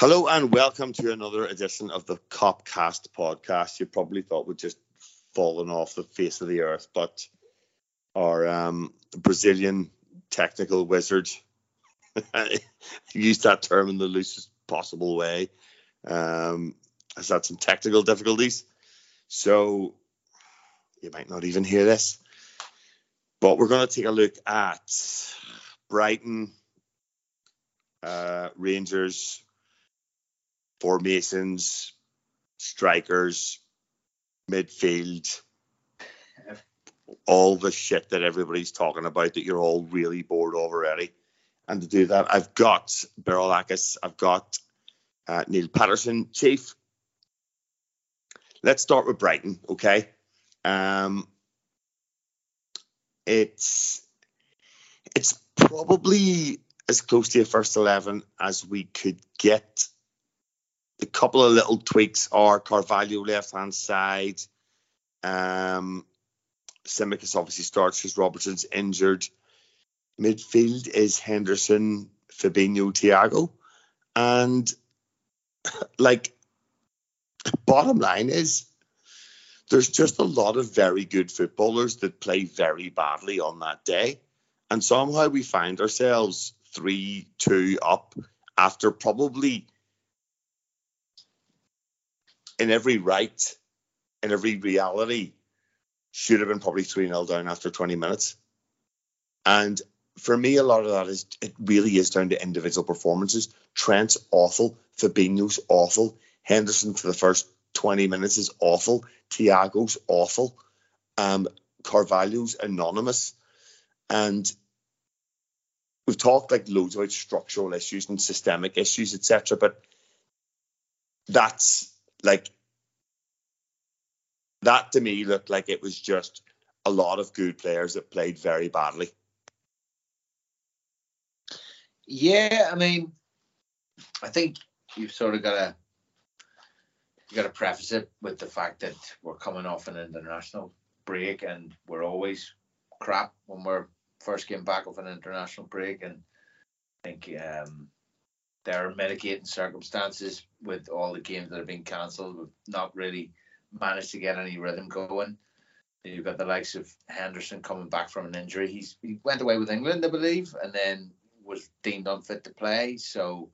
Hello and welcome to another edition of the Copcast podcast. You probably thought we'd just fallen off the face of the earth, but our um, Brazilian technical wizard used that term in the loosest possible way. Um, has had some technical difficulties, so you might not even hear this. But we're going to take a look at Brighton, uh, Rangers, formations, strikers, midfield, all the shit that everybody's talking about that you're all really bored of already. And to do that, I've got Berolakis, I've got uh, Neil Patterson, Chief. Let's start with Brighton, okay? Um, it's it's probably as close to a first eleven as we could get a couple of little tweaks are Carvalho left hand side. Um, Tsimikas obviously starts because Robertson's injured. Midfield is Henderson, Fabinho, Thiago. And like, bottom line is there's just a lot of very good footballers that play very badly on that day. And somehow we find ourselves 3 2 up after probably in every right, in every reality, should have been probably 3 0 down after 20 minutes. And for me, a lot of that is it really is down to individual performances. Trent's awful, Fabinho's awful, Henderson for the first 20 minutes is awful, Thiago's awful, um, Carvalho's anonymous. And we've talked like loads about structural issues and systemic issues, etc. But that's like that to me looked like it was just a lot of good players that played very badly. Yeah, I mean, I think you've sort of got to you got to preface it with the fact that we're coming off an international break and we're always crap when we're first getting back off an international break and I think um, there are mitigating circumstances with all the games that have been cancelled. We've not really managed to get any rhythm going. You've got the likes of Henderson coming back from an injury. He's he went away with England, I believe, and then was deemed unfit to play. So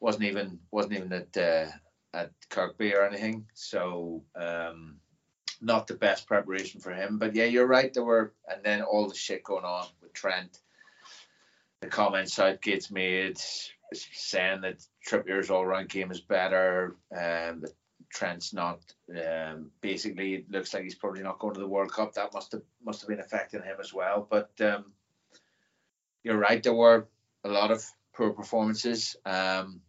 wasn't even wasn't even at uh, at Kirkby or anything. So um, not the best preparation for him. But yeah, you're right. There were, and then all the shit going on with Trent. The comments Southgate's made saying that Trippier's all round game is better. Um, that Trent's not. Um, basically, it looks like he's probably not going to the World Cup. That must have must have been affecting him as well. But um, you're right. There were a lot of poor performances. Um,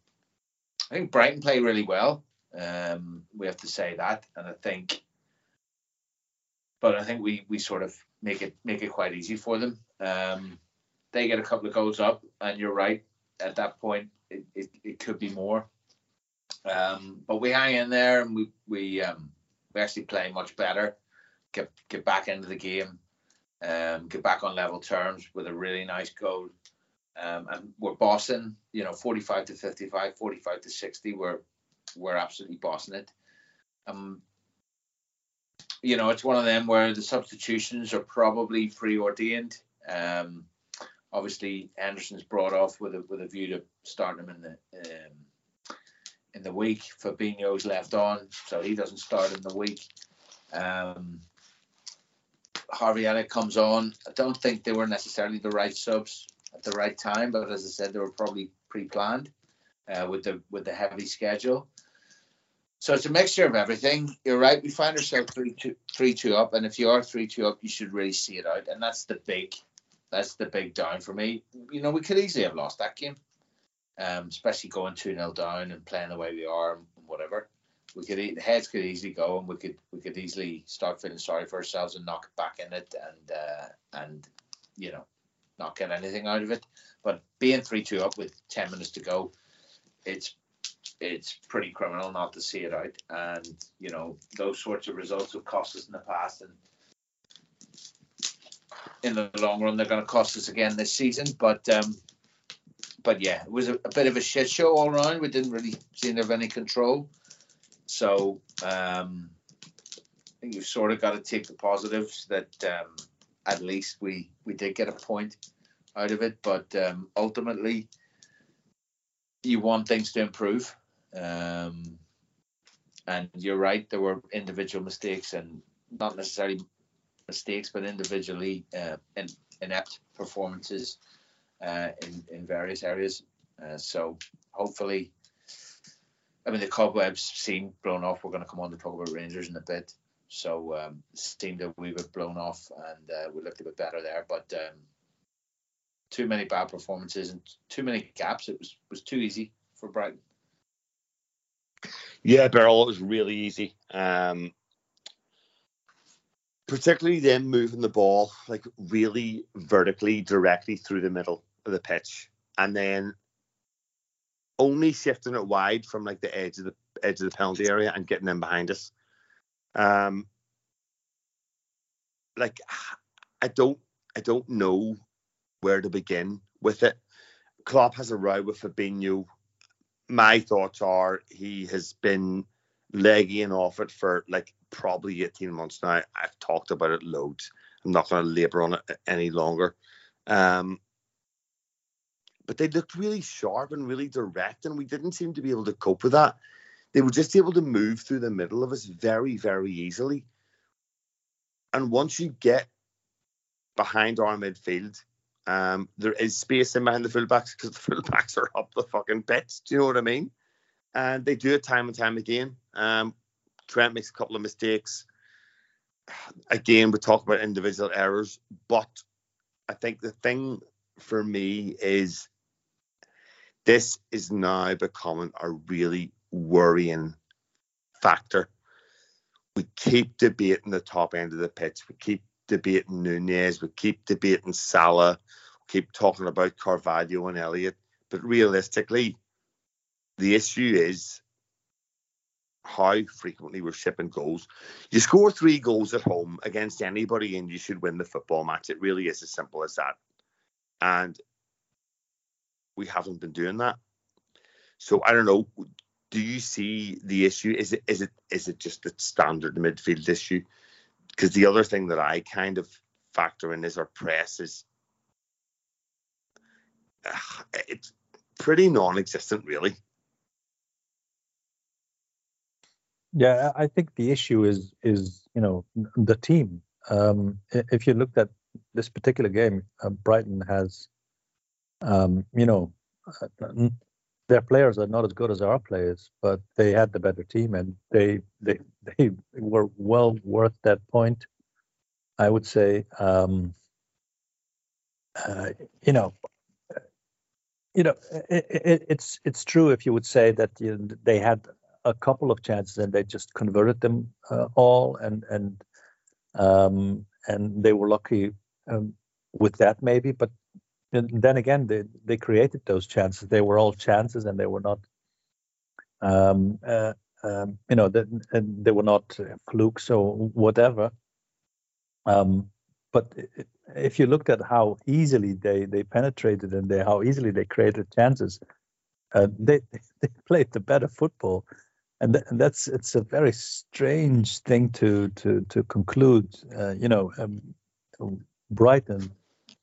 I think Brighton played really well. Um, we have to say that, and I think, but I think we we sort of make it make it quite easy for them. Um, they get a couple of goals up, and you're right at that point, it, it, it could be more. Um, but we hang in there and we we um, we actually play much better. Get get back into the game, um, get back on level terms with a really nice goal. Um, and we're bossing, you know, 45 to 55, 45 to 60. We're we're absolutely bossing it. Um, you know, it's one of them where the substitutions are probably preordained. Um, obviously Henderson's brought off with a with a view to starting him in the um, in the week. Fabinho's left on, so he doesn't start in the week. Um, Harvey Elliott comes on. I don't think they were necessarily the right subs at the right time, but as I said, they were probably pre-planned uh, with the with the heavy schedule. So it's a mixture of everything. You're right. We find ourselves three two three two up, and if you are three two up, you should really see it out, and that's the big that's the big down for me. You know, we could easily have lost that game, um, especially going two 0 down and playing the way we are and whatever. We could the heads could easily go, and we could we could easily start feeling sorry for ourselves and knock it back in it, and uh, and you know, not get anything out of it. But being three two up with ten minutes to go, it's it's pretty criminal not to see it out. And you know, those sorts of results have cost us in the past, and in the long run, they're going to cost us again this season. But um, but yeah, it was a, a, bit of a shit show all around. We didn't really seem to have any control. So um, I think you've sort of got to take the positives that um, at least we we did get a point out of it. But um, ultimately, you want things to improve. Um, and you're right, there were individual mistakes and not necessarily mistakes, but individually uh, in, inept performances uh, in in various areas. Uh, so hopefully, I mean the cobwebs seem blown off. We're going to come on to talk about Rangers in a bit. So um, seemed that we were blown off and uh, we looked a bit better there, but um, too many bad performances and too many gaps. It was was too easy for Brighton. Yeah, Beryl, it was really easy. Um, particularly them moving the ball like really vertically directly through the middle of the pitch and then only shifting it wide from like the edge of the edge of the penalty area and getting them behind us um like i don't i don't know where to begin with it Klopp has a row with Fabinho. My thoughts are he has been legging off it for like probably 18 months now. I've talked about it loads. I'm not going to labor on it any longer. Um, but they looked really sharp and really direct, and we didn't seem to be able to cope with that. They were just able to move through the middle of us very, very easily. And once you get behind our midfield, um, there is space in behind the fullbacks because the fullbacks are up the fucking pitch. Do you know what I mean? And they do it time and time again. Um, Trent makes a couple of mistakes. Again, we talk about individual errors, but I think the thing for me is this is now becoming a really worrying factor. We keep debating the top end of the pitch. We keep debating Nunez. We keep debating Salah. We keep talking about Carvalho and Elliott. But realistically, the issue is how frequently we're shipping goals. You score three goals at home against anybody and you should win the football match. It really is as simple as that. And we haven't been doing that. So I don't know. Do you see the issue? Is it is it is it just a standard midfield issue? Because the other thing that I kind of factor in is our press is uh, it's pretty non-existent, really. Yeah, I think the issue is is you know the team. Um, if you looked at this particular game, uh, Brighton has, um, you know, uh, their players are not as good as our players, but they had the better team, and they they they were well worth that point. I would say, um, uh, you know, you know, it, it, it's it's true if you would say that you know, they had a couple of chances and they just converted them uh, all and and um, and they were lucky um, with that maybe but then again they they created those chances they were all chances and they were not um, uh, um, you know they, they were not flukes or whatever. Um, but if you looked at how easily they they penetrated and they how easily they created chances uh, they they played the better football and, th- and that's it's a very strange thing to to to conclude. Uh, you know, um, Brighton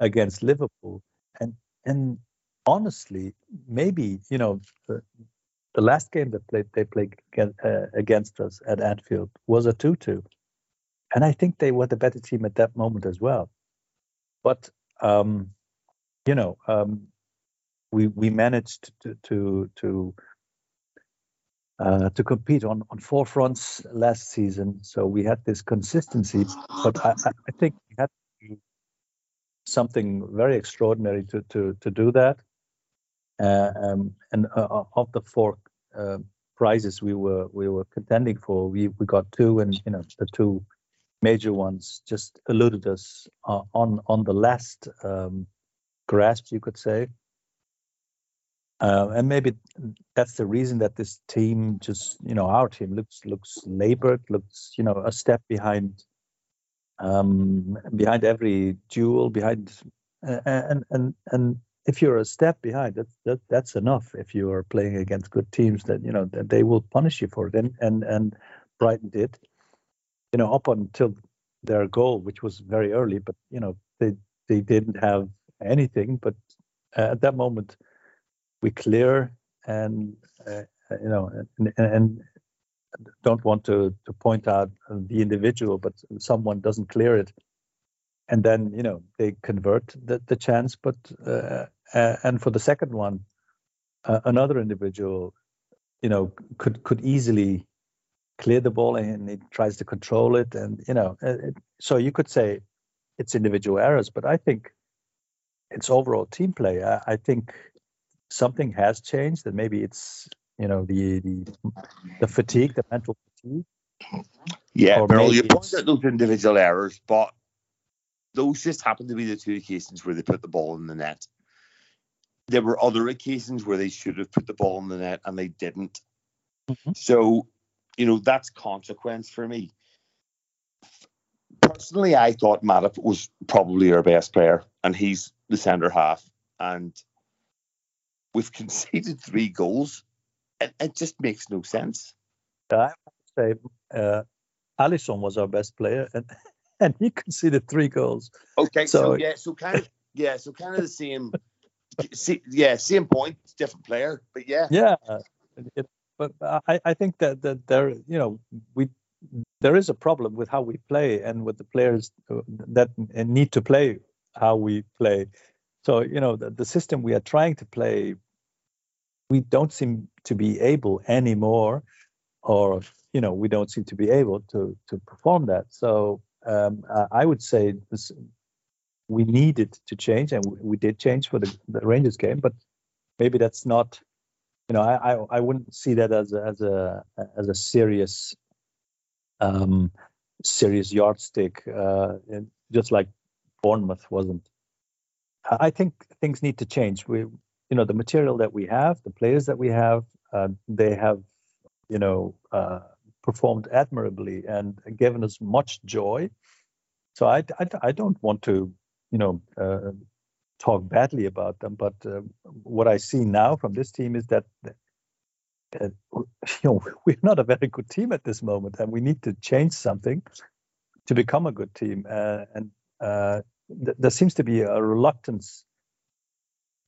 against Liverpool, and and honestly, maybe you know the, the last game that played they played against, uh, against us at Anfield was a two-two, and I think they were the better team at that moment as well. But um, you know, um, we we managed to to to uh, to compete on, on four fronts last season. So we had this consistency, but I, I think we had something very extraordinary to, to, to do that. Uh, um, and uh, uh, of the four uh, prizes we were we were contending for, we, we got two, and you know the two major ones just eluded us uh, on on the last um, grasp, you could say. Uh, and maybe that's the reason that this team just, you know, our team looks looks labored, looks, you know, a step behind, um, behind every duel, behind, and and and if you're a step behind, that's that, that's enough. If you are playing against good teams, that you know that they will punish you for it, and and and Brighton did, you know, up until their goal, which was very early, but you know they they didn't have anything. But uh, at that moment, we clear and uh, you know and, and don't want to to point out the individual, but someone doesn't clear it, and then you know they convert the, the chance. But uh, uh, and for the second one, uh, another individual, you know, could could easily clear the ball and he tries to control it, and you know, it, so you could say it's individual errors, but I think it's overall team play. I, I think something has changed, and maybe it's you know the the, the fatigue, the mental fatigue. Yeah, Beryl, you point out those individual errors, but those just happen to be the two occasions where they put the ball in the net. There were other occasions where they should have put the ball in the net and they didn't. Mm-hmm. So, you know, that's consequence for me. Personally, I thought Matip was probably our best player, and he's the centre half. And we've conceded three goals it, it just makes no sense. I have to say uh, Alisson was our best player, and and he conceded three goals. Okay, so, so yeah, so kind of yeah, so kind of the same. see, yeah, same point, different player, but yeah, yeah. It, but I, I think that that there, you know, we there is a problem with how we play and with the players uh, that need to play how we play. So you know, the, the system we are trying to play we don't seem to be able anymore, or you know, we don't seem to be able to to perform that. So um, I would say this, we needed to change, and we did change for the, the Rangers game, but maybe that's not. You know, I, I, I wouldn't see that as a, as a as a serious um, serious yardstick, uh, just like Bournemouth wasn't. I think things need to change. We you know the material that we have, the players that we have, uh, they have you know uh, performed admirably and given us much joy. So I, I, I don't want to you know uh, talk badly about them, but uh, what I see now from this team is that. Uh, you know, we're not a very good team at this moment, and we need to change something to become a good team. Uh, and th- there seems to be a reluctance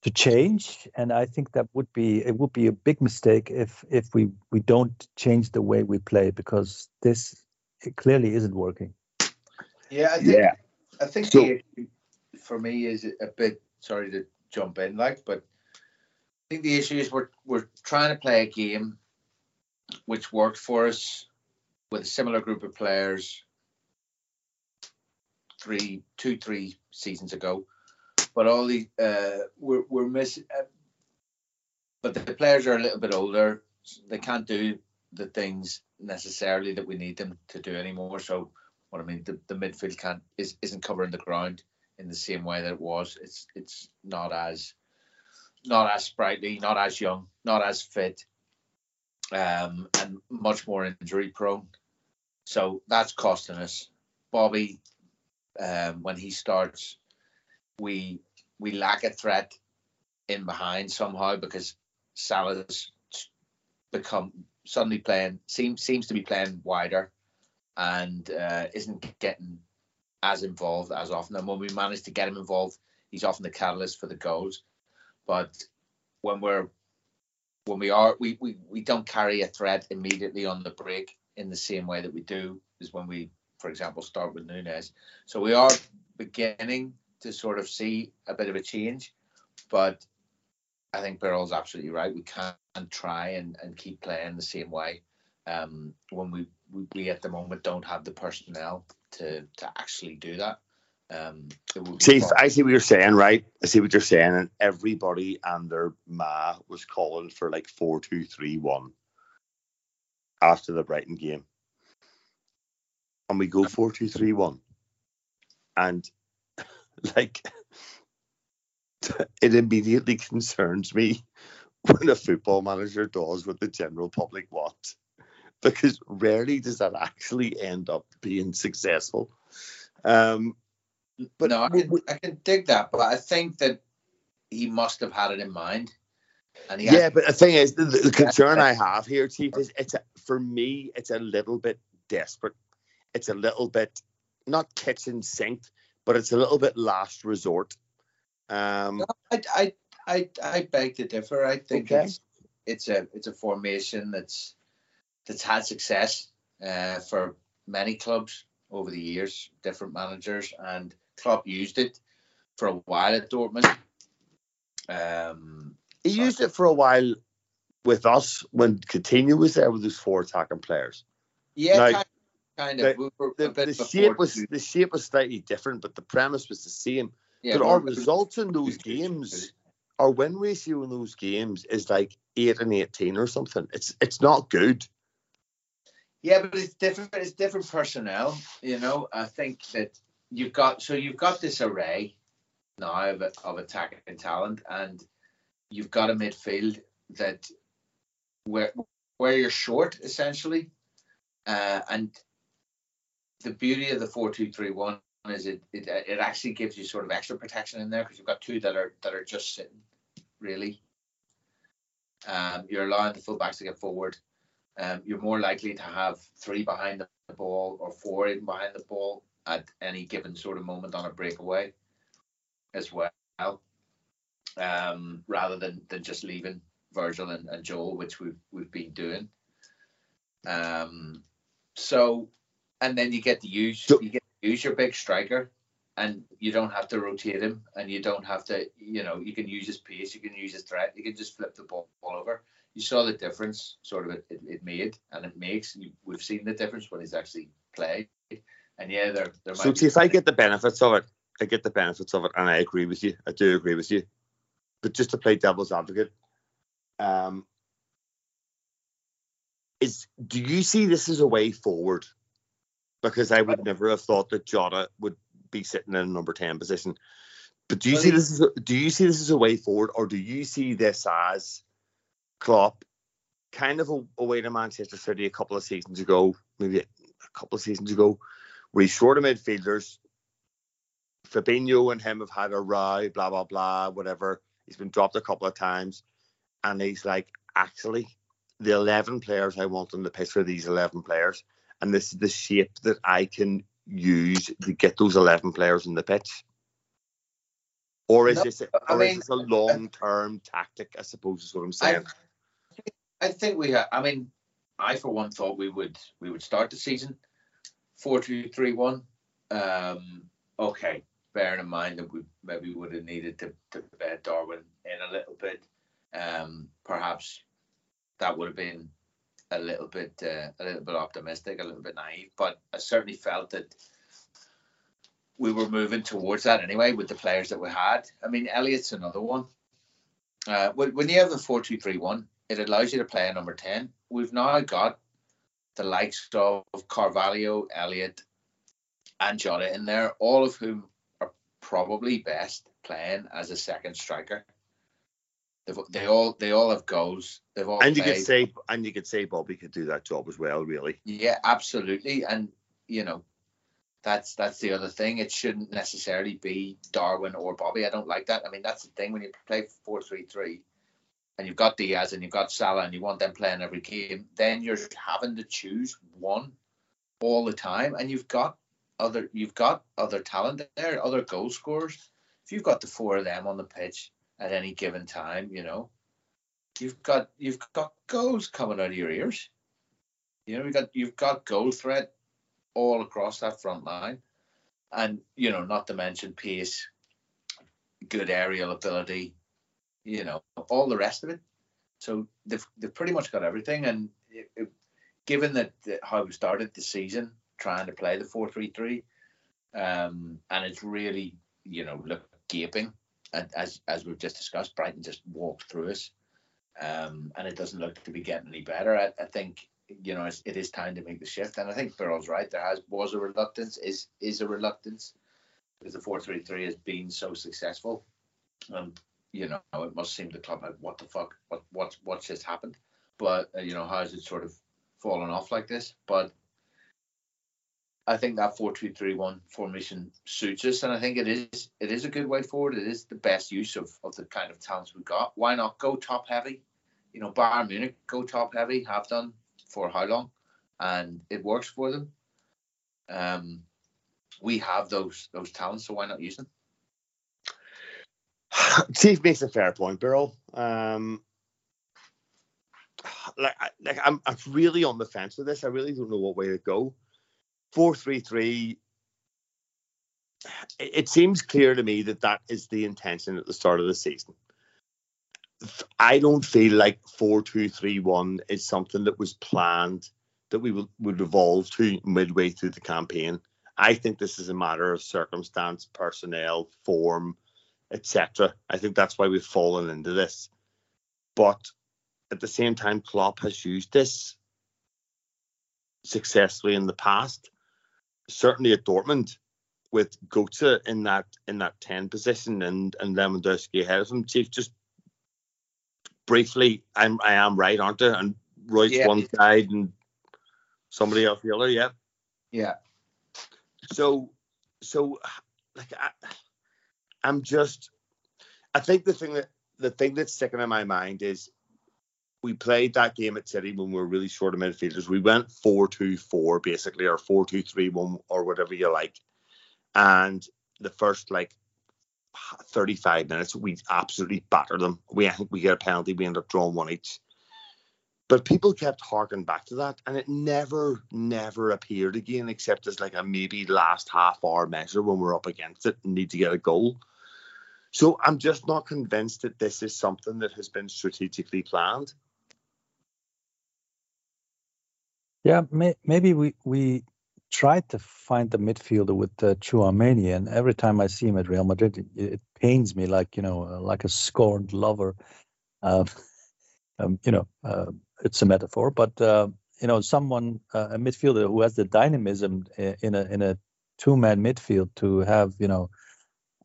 to change and i think that would be it would be a big mistake if if we we don't change the way we play because this it clearly isn't working yeah i think, yeah. I think so, the, for me is a bit sorry to jump in like but i think the issue is we're we're trying to play a game which worked for us with a similar group of players three two three seasons ago but all the uh, we're we're missing. Uh, but the players are a little bit older. They can't do the things necessarily that we need them to do anymore. So what I mean, the, the midfield can't is isn't covering the ground in the same way that it was. It's it's not as not as sprightly, not as young, not as fit, um, and much more injury prone. So that's costing us. Bobby, um, when he starts, we we lack a threat in behind somehow because Salah's become suddenly playing seems seems to be playing wider and uh, isn't getting as involved as often. And when we manage to get him involved, he's often the catalyst for the goals. But when we're when we are we, we, we don't carry a threat immediately on the break in the same way that we do is when we, for example, start with Nunez. So we are beginning to sort of see a bit of a change. But I think Beryl's absolutely right. We can't try and, and keep playing the same way um, when we, we, we at the moment don't have the personnel to to actually do that. Um, see, I see what you're saying, right? I see what you're saying, and everybody and their ma was calling for like four two three one after the Brighton game, and we go four two three one, and like it immediately concerns me when a football manager does what the general public wants because rarely does that actually end up being successful um but no I can, I can dig that but i think that he must have had it in mind. And yeah, has, but the thing is, the, the concern I have here, Chief, is it's a, for me, it's a little bit desperate. It's a little bit not kitchen sink, but it's a little bit last resort. Um, no, I, I, I, I beg to differ. I think okay. it's it's a it's a formation that's that's had success uh, for many clubs over the years, different managers, and Klopp used it for a while at Dortmund. Um, he used it for a while with us when Coutinho was there with his four attacking players. Yeah, now, kind, of. The, we the, the shape was the shape was slightly different, but the premise was the same. Yeah, but our results in those games, our win ratio in those games is like eight and eighteen or something. It's it's not good. Yeah, but it's different. It's different personnel. You know, I think that you've got so you've got this array now of, of attacking talent, and you've got a midfield that where where you're short essentially, uh, and the beauty of the four two three one is it, it it actually gives you sort of extra protection in there because you've got two that are that are just sitting really. Um, you're allowing the fullbacks to get forward. Um, you're more likely to have three behind the ball or four even behind the ball at any given sort of moment on a breakaway as well, um, rather than, than just leaving Virgil and, and Joel, which we've we've been doing. Um, so, and then you get to use you get to use your big striker, and you don't have to rotate him, and you don't have to, you know, you can use his pace, you can use his threat, you can just flip the ball all over. You saw the difference, sort of it, it, it made, and it makes. You, we've seen the difference when he's actually played. And yeah, there, there so see, if I get the benefits of it, I get the benefits of it, and I agree with you. I do agree with you. But just to play devil's advocate, um, is do you see this as a way forward? Because I would never have thought that Jota would be sitting in a number ten position. But do you see this as a, do you see this as a way forward, or do you see this as Klopp kind of a, a way to Manchester City a couple of seasons ago, maybe a couple of seasons ago, where he's short of midfielders. Fabinho and him have had a row, blah blah blah, whatever. He's been dropped a couple of times, and he's like, actually, the eleven players I want on the pitch are these eleven players, and this is the shape that I can use to get those eleven players in the pitch. Or is no, this a, or mean, is this a long term tactic? I suppose is what I'm saying. I, I think we have. I mean, I for one thought we would we would start the season four two three one. Um, okay, bearing in mind that we maybe would have needed to, to bed Darwin in a little bit. Um, perhaps that would have been a little bit uh, a little bit optimistic, a little bit naive, but I certainly felt that we were moving towards that anyway with the players that we had. I mean, Elliott's another one. Uh, when, you have the four two three one, it allows you to play a number ten. We've now got the likes of Carvalho, Elliott, and Jota in there, all of whom are probably best playing as a second striker. They've, they all they all have goals. They've all and you played. could say and you could say Bobby could do that job as well, really. Yeah, absolutely. And you know, that's that's the other thing. It shouldn't necessarily be Darwin or Bobby. I don't like that. I mean, that's the thing when you play four three three and you've got Diaz and you've got Salah and you want them playing every game, then you're having to choose one all the time. And you've got other you've got other talent there, other goal scorers. If you've got the four of them on the pitch at any given time, you know, you've got you've got goals coming out of your ears. You know, you've got you've got goal threat all across that front line. And, you know, not to mention pace, good aerial ability, you know, all the rest of it. So they've they've pretty much got everything. And it, it, given that, that, how we started the season trying to play the four three three, um, and it's really you know look gaping, as as we've just discussed, Brighton just walked through us, um, and it doesn't look to be getting any better. I, I think you know it is time to make the shift, and I think Burrell's right. There has was a reluctance, is is a reluctance because the four three three has been so successful. Um, you know, it must seem the club like, what the fuck, what what what's just happened? But uh, you know, how has it sort of fallen off like this? But I think that four two three one formation suits us, and I think it is it is a good way forward. It is the best use of, of the kind of talents we've got. Why not go top heavy? You know, Bayern Munich go top heavy, have done for how long, and it works for them. Um, we have those those talents, so why not use them? Steve makes a fair point, Beryl. Um, like, like I'm, I'm really on the fence with this. I really don't know what way to go. Four three three. It seems clear to me that that is the intention at the start of the season. I don't feel like four two three one is something that was planned that we would evolve to midway through the campaign. I think this is a matter of circumstance, personnel, form, etc. I think that's why we've fallen into this. But at the same time, Klopp has used this successfully in the past. Certainly at Dortmund, with Götze in that in that ten position and and Lewandowski ahead of him. Chief, just briefly, I'm I am right, aren't I? And Reus yeah. one side and somebody else the other. Yeah. Yeah. So, so like I, I'm just. I think the thing that the thing that's sticking in my mind is we played that game at City when we were really short of midfielders. We went 4 2 4, basically, or 4 2 3 1, or whatever you like. And the first like 35 minutes, we absolutely battered them. We I think we get a penalty, we end up drawing one each. But people kept harking back to that, and it never, never appeared again, except as like a maybe last half hour measure when we're up against it and need to get a goal. So I'm just not convinced that this is something that has been strategically planned. Yeah, may, maybe we we tried to find the midfielder with uh, Tchouameni, and every time I see him at Real Madrid, it, it pains me like you know, uh, like a scorned lover. Uh, um, you know, uh, it's a metaphor, but uh, you know, someone uh, a midfielder who has the dynamism in a in a two man midfield to have you know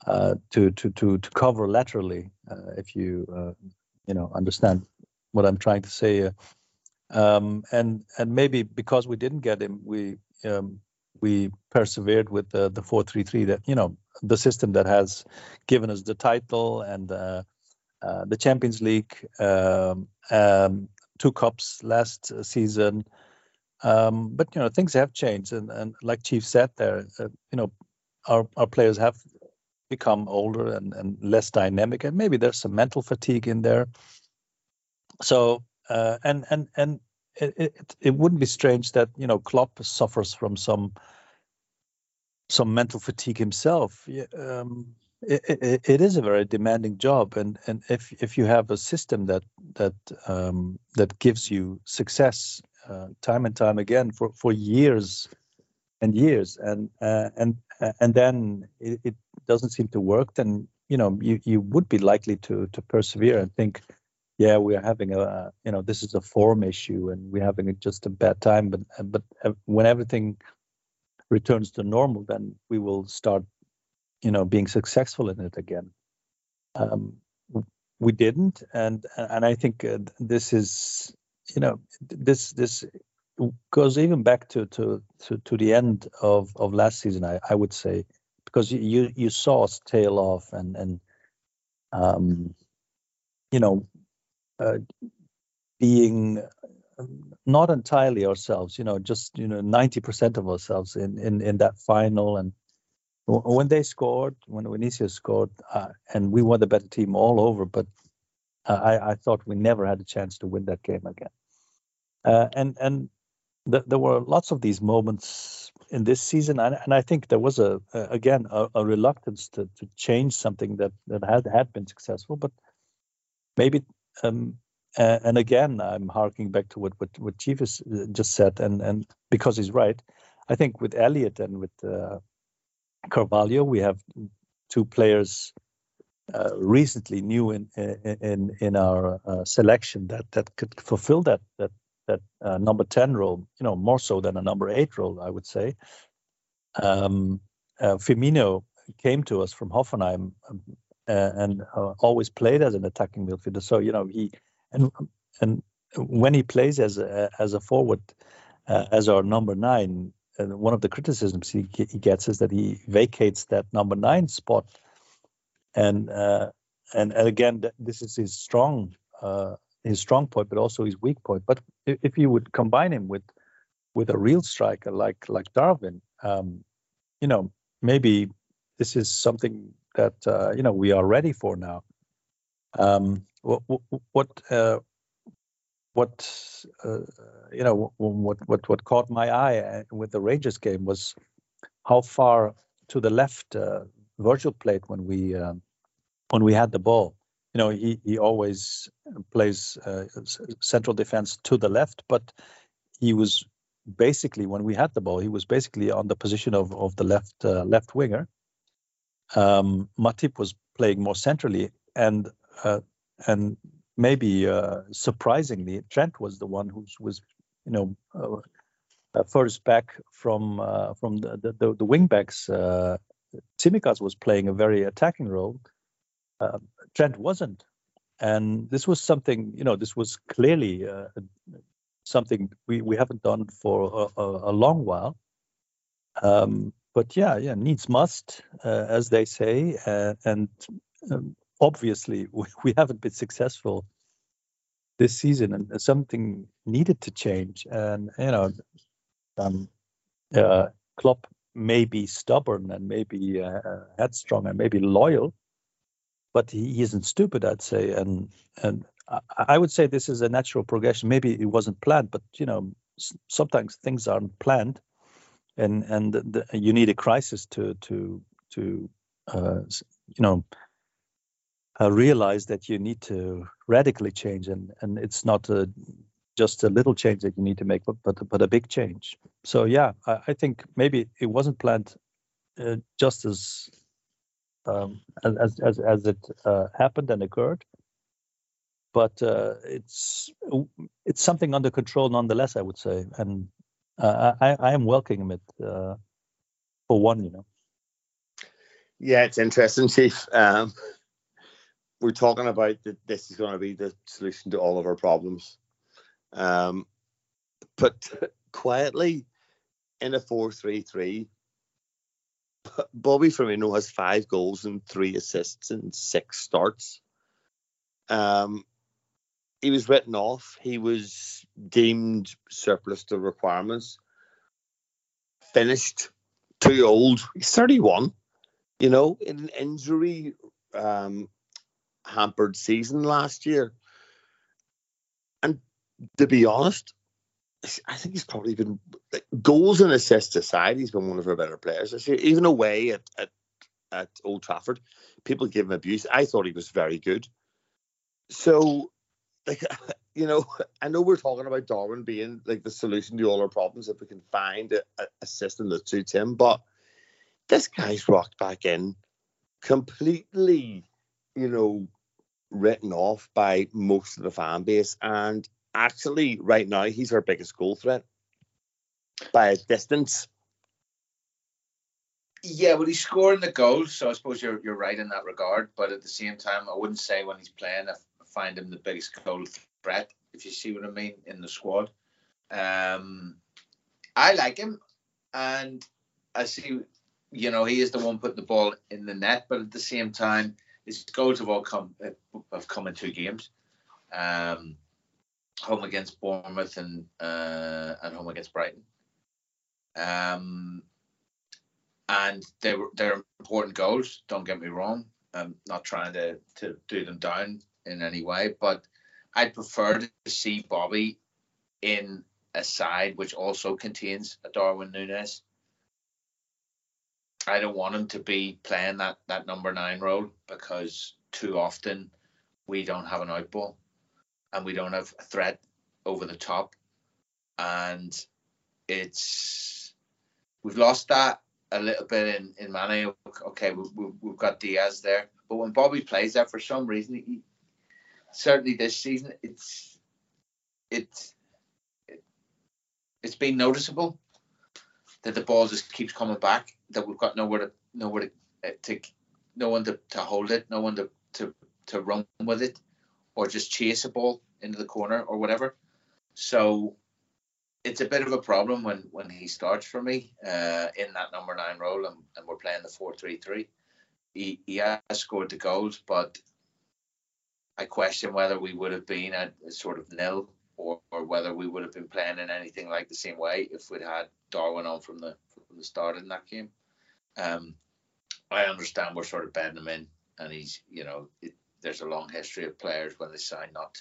uh, to to to to cover laterally, if you you know understand what I'm trying to say. Um, and and maybe because we didn't get him, we um, we persevered with the the four three three that you know the system that has given us the title and uh, uh, the Champions League, um, um, two cups last season. Um, but you know things have changed, and, and like Chief said there, uh, you know our our players have become older and, and less dynamic, and maybe there's some mental fatigue in there. So uh, and and and it, it, it wouldn't be strange that you know Klopp suffers from some some mental fatigue himself. Um, it, it, it is a very demanding job, and and if if you have a system that that um, that gives you success uh, time and time again for for years and years, and uh, and uh, and then it, it doesn't seem to work, then you know you you would be likely to to persevere and think yeah, we are having a, you know, this is a form issue and we're having just a bad time. But but when everything returns to normal, then we will start, you know, being successful in it again. Um, we didn't, and and I think uh, this is, you know, this this goes even back to to to, to the end of of last season. I, I would say because you you saw us tail off and and um, you know uh, being um, not entirely ourselves, you know, just you know, ninety percent of ourselves in in in that final. And when they scored, when Vinicius scored, uh, and we were the better team all over, but uh, I I thought we never had a chance to win that game again. Uh, and and th- there were lots of these moments in this season, and, and I think there was a, a again a, a, reluctance to to change something that that had had been successful, but maybe um, and again, I'm harking back to what what, what Chief has uh, just said, and and because he's right, I think with Elliott and with uh, Carvalho, we have two players uh, recently new in in in our uh, selection that that could fulfill that that that uh, number ten role. You know, more so than a number eight role, I would say. Um, uh, Firmino came to us from Hoffenheim um, uh, and uh, always played as an attacking midfielder. So you know he and and when he plays as a as a forward uh, as our number nine, and one of the criticisms he, he gets is that he vacates that number nine spot, and uh, and, and again, this is his strong uh, his strong point, but also his weak point. But if, if you would combine him with with a real striker like like Darwin, um, you know, maybe this is something that uh, you know we are ready for now. Um, what what uh, what uh, you know what what what caught my eye uh, with the Rangers game was how far to the left uh, Virgil played when we um, when we had the ball. You know, he he always plays uh, central defense to the left, but he was basically when we had the ball, he was basically on the position of of the left uh, left winger. Um, Matip was playing more centrally, and uh, and maybe uh, surprisingly, Trent was the one who was, you know, uh, first back from uh, from the the, the, wing backs. Uh, was playing a very attacking role. Uh, Trent wasn't, and this was something, you know, this was clearly uh, something we, we haven't done for a, a, a long while. Um, but yeah, yeah, needs must, uh, as they say, and um, obviously we haven't been successful this season and something needed to change and you know um, uh, Klopp may be stubborn and maybe uh, headstrong and maybe loyal but he isn't stupid i'd say and and I would say this is a natural progression. Maybe it wasn't planned but you know sometimes things aren't planned and and the, you need a crisis to to to uh, you know uh, realize that you need to radically change, and and it's not a, just a little change that you need to make, but but, but a big change. So yeah, I, I think maybe it wasn't planned uh, just as, um, as as as it uh, happened and occurred, but uh, it's it's something under control nonetheless. I would say, and uh, I I am welcoming it uh, for one, you know. Yeah, it's interesting, Chief. Um, we're talking about that this is going to be the solution to all of our problems. Um, but quietly, in a 4 3 3, Bobby Firmino has five goals and three assists and six starts. Um, he was written off. He was deemed surplus to requirements. Finished too old. He's 31. You know, in an injury um, hampered season last year. And to be honest, I think he's probably been goals and assists aside, he's been one of our better players. Even away at, at at Old Trafford, people give him abuse. I thought he was very good. So, like, you know, I know we're talking about Darwin being like the solution to all our problems if we can find a, a system that suits him, but this guy's rocked back in completely, you know, written off by most of the fan base. And actually, right now, he's our biggest goal threat by a distance. Yeah, well, he's scoring the goals, so I suppose you're you're right in that regard. But at the same time, I wouldn't say when he's playing, I find him the biggest goal threat. If you see what I mean in the squad, um, I like him, and I see, you know, he is the one putting the ball in the net. But at the same time, his goals have all come have come in two games. Um, home against Bournemouth and uh, and home against Brighton. Um, and they were they're important goals. Don't get me wrong. I'm not trying to to do them down in any way, but I'd prefer to see Bobby in a side which also contains a Darwin Nunez. I don't want him to be playing that that number nine role because too often we don't have an outball and we don't have a threat over the top, and it's we've lost that a little bit in in Mane. Okay, we, we, we've got Diaz there, but when Bobby plays there for some reason, he, certainly this season, it's it's it, it's been noticeable that the ball just keeps coming back that we've got nowhere to nowhere to, uh, to no one to, to hold it, no one to, to to run with it, or just chase a ball into the corner or whatever. So it's a bit of a problem when when he starts for me uh, in that number nine role, and, and we're playing the four three three. He he has scored the goals, but I question whether we would have been at sort of nil or, or whether we would have been playing in anything like the same way if we'd had Darwin on from the from the start in that game. Um, I understand we're sort of bedding him in, and he's you know it, there's a long history of players when they sign not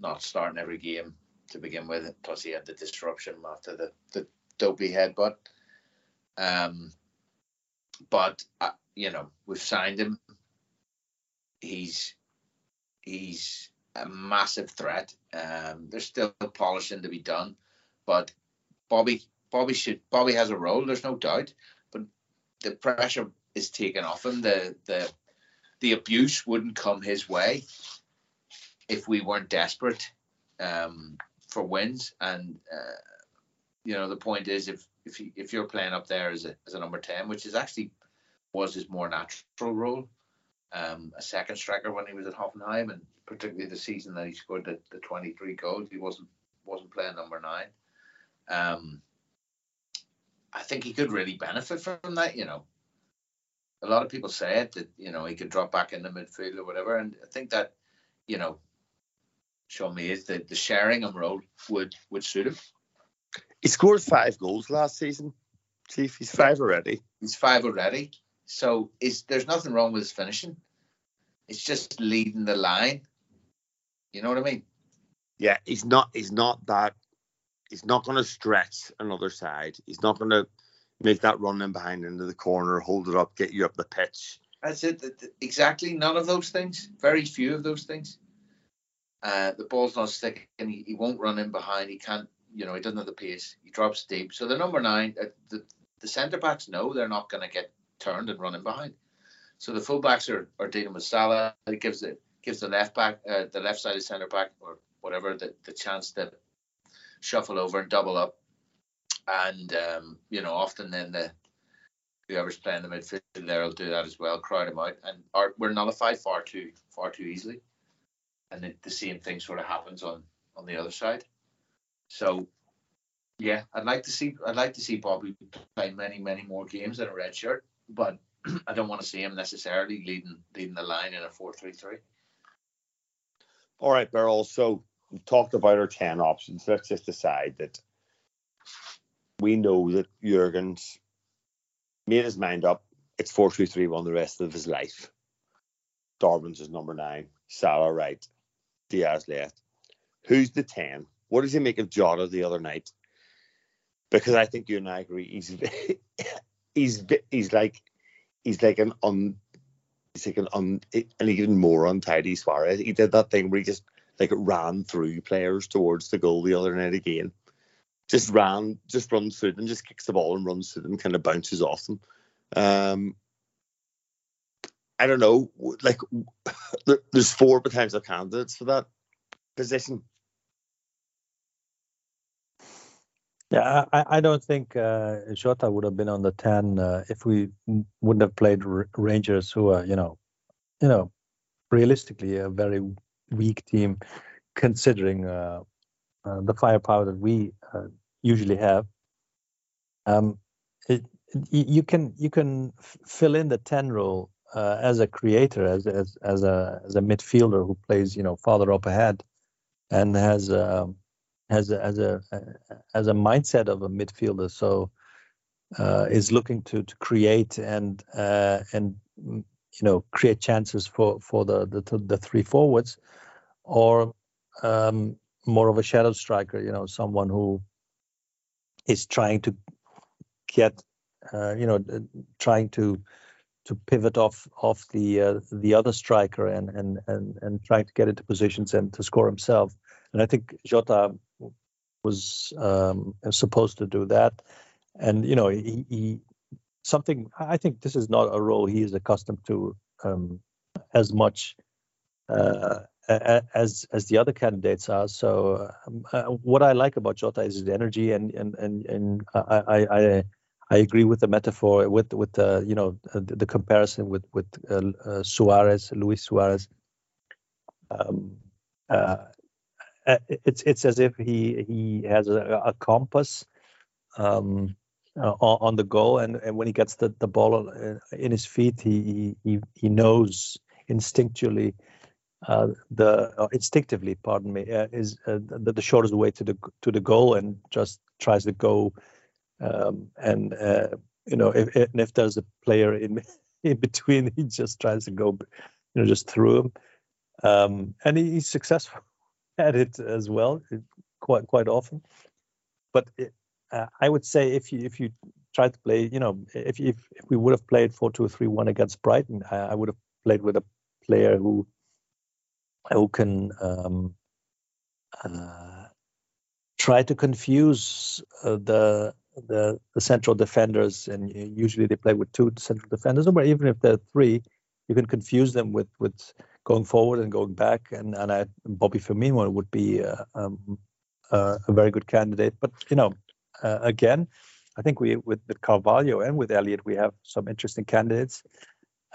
not starting every game to begin with. Plus, he had the disruption after the the dopey headbutt. Um, but uh, you know we've signed him. He's he's a massive threat. Um, there's still polishing to be done, but Bobby Bobby should Bobby has a role. There's no doubt, but the pressure is taken off him. The the the abuse wouldn't come his way if we weren't desperate um, for wins. And uh, you know the point is if if he, if you're playing up there as a as a number ten, which is actually was his more natural role um, a second striker when he was at Hoffenheim, and particularly the season that he scored the, the 23 goals, he wasn't wasn't playing number nine. Um, I think he could really benefit from that. You know, a lot of people say it that you know he could drop back in the midfield or whatever, and I think that you know, show me is that the Sheringham role would would suit him. He scored five goals last season. Chief, he's five already. He's five already. So is there's nothing wrong with his finishing. It's just leading the line. You know what I mean? Yeah, he's not. He's not that. He's not going to stretch another side. He's not going to make that run in behind into the corner, hold it up, get you up the pitch. That's it. Exactly. None of those things. Very few of those things. Uh, the ball's not sticking. He, he won't run in behind. He can't. You know, he doesn't have the pace. He drops deep. So the number nine, uh, the the centre backs know they're not going to get turned and running behind. So the fullbacks are, are dealing with Salah. It gives it gives the left back, uh, the left side of centre back or whatever, the, the chance to shuffle over and double up. And um, you know, often then the whoever's playing the midfield there will do that as well, crowd them out, and are we're nullified far too far too easily. And the, the same thing sort of happens on on the other side. So yeah, I'd like to see I'd like to see Bobby play many many more games in a red shirt but I don't want to see him necessarily leading leading the line in a four three three. All right, Beryl. So we've talked about our ten options. Let's just decide that we know that Jurgen's made his mind up. It's four three three one the rest of his life. Darwin's is number nine. Salah right. Diaz left. Who's the ten? What does he make of Jota the other night? Because I think you and I agree he's he's he's like he's like an on he's like an un an even more untidy Suarez. He did that thing where he just like ran through players towards the goal the other night again. Just ran, just runs through them, just kicks the ball and runs through them, kind of bounces off them. Um, I don't know, like there's four potential candidates for that position. Yeah, I, I don't think uh, Jota would have been on the ten uh, if we wouldn't have played R- Rangers, who are you know, you know, realistically a very weak team, considering uh, uh, the firepower that we uh, usually have. Um, it, you can you can fill in the ten role uh, as a creator, as as as a as a midfielder who plays you know farther up ahead, and has. Um, as a as a as a mindset of a midfielder. So uh, is looking to to create and uh, and you know create chances for for the the, the three forwards, or um, more of a shadow striker. You know, someone who is trying to get uh, you know trying to to pivot off off the uh, the other striker and and and and trying to get into positions and to score himself. And I think Jota was um, supposed to do that. And you know, he, he, something. I think this is not a role he is accustomed to um, as much uh, as as the other candidates are. So, um, uh, what I like about Jota is his energy, and and and and I I. I agree with the metaphor with with uh, you know the, the, comparison with with uh, uh, Suarez, Luis Suarez. Um, uh, it's it's as if he he has a, a compass um, uh, on the goal, and, and when he gets the, the ball uh, in his feet, he he he knows instinctually uh, the uh, instinctively, pardon me, uh, is uh, the, the shortest way to the to the goal, and just tries to go. Um, and you know, if if there's a player in in between, he just tries to go, you know, just through him. Um, and he, he's successful at it as well, quite quite often. But it, uh, I would say if you if you try to play, you know, if if, if we would have played four two three one against Brighton, I, I, would have played with a player who who can um, uh, try to confuse uh, the, the the central defenders, and usually they play with two central defenders, or even if they're three, you can confuse them with with going forward and going back. And and I, Bobby Firmino would be uh, um, uh, a very good candidate. But you know, uh, again, I think we with, Carvalho and with Elliott, we have some interesting candidates.